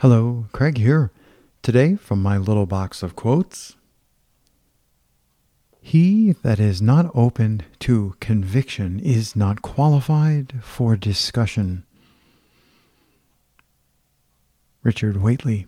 Hello, Craig here. Today, from my little box of quotes He that is not open to conviction is not qualified for discussion. Richard Whately.